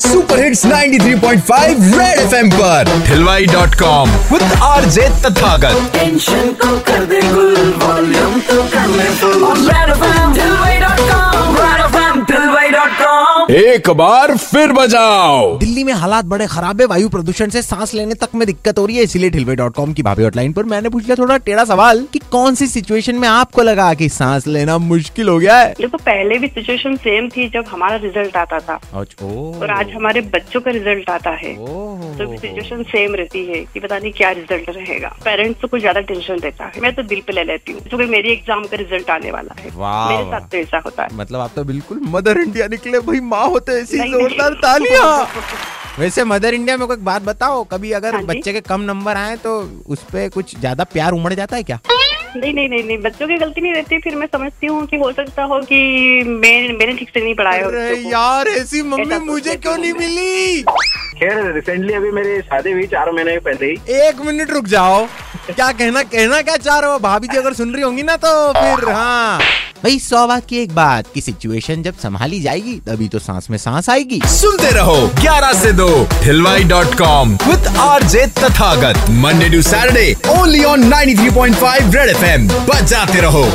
Super hits 93.5 red FM पर। हिलवाई dot com with R J Tathagat. Tension को कर दे। एक बार फिर बजाओ। दिल्ली में हालात बड़े खराब है वायु प्रदूषण से सांस लेने तक में दिक्कत हो रही है इसीलिए ठिलवे डॉट कॉम की भाभी हॉटलाइन पर मैंने पूछ लिया थोड़ा टेढ़ा सवाल कि कौन सी सिचुएशन में आपको लगा कि सांस लेना मुश्किल हो गया है? देखो पहले भी सिचुएशन सेम थी जब हमारा रिज़ल्ट आता था। और आज हमारे बच्चों का रिज़ल्ट आता है। तो सिचुएशन सेम रहती है कि पता नहीं क्या रिज़ल्ट रहेगा। पेरेंट्स को कुछ ज़्यादा टेंशन देता है। मैं तो दिल पे ले लेती हूँ क्योंकि मेरी एग्ज़ाम का रिज़ल्ट आने वाला है। मेरे साथ तो ऐसा होता है। मतलब आप तो बिल्कुल मदर इंडिया निकले भाई माँ होते ऐसी। जोरदार तालियाँ। वैसे मदर इंडिया में कोई बात बताओ कभी अगर हाँ बच्चे के कम नंबर आए तो उस पे कुछ ज़्यादा प्यार उमड़ जाता है क्या? नहीं नहीं नहीं नहीं बच्चों की गलती नहीं रहती फिर मैं समझती हूँ कि हो सकता हो कि मैं मैंने ठीक से नहीं पढ़ाया अरे यार ऐसी मम्मी मुझे क्यों नहीं मिली? खैर रिसेंटली अभी मेरी शादी हुई चार महीने पहले ही। एक मिनट रुक जाओ। क्या कहना कहना क्या चाह रहे हो? भाभी जी अगर सुन रही होंगी ना तो फिर हाँ। भाई, सौ बात की एक बात, की सिचुएशन जब संभाली जाएगी, तभी तो सांस में सांस आएगी। सुनते रहो 11 से दो हिलवाई dot com with R J Tathagat Monday to Saturday only on 93.5 Red FM बजाते रहो।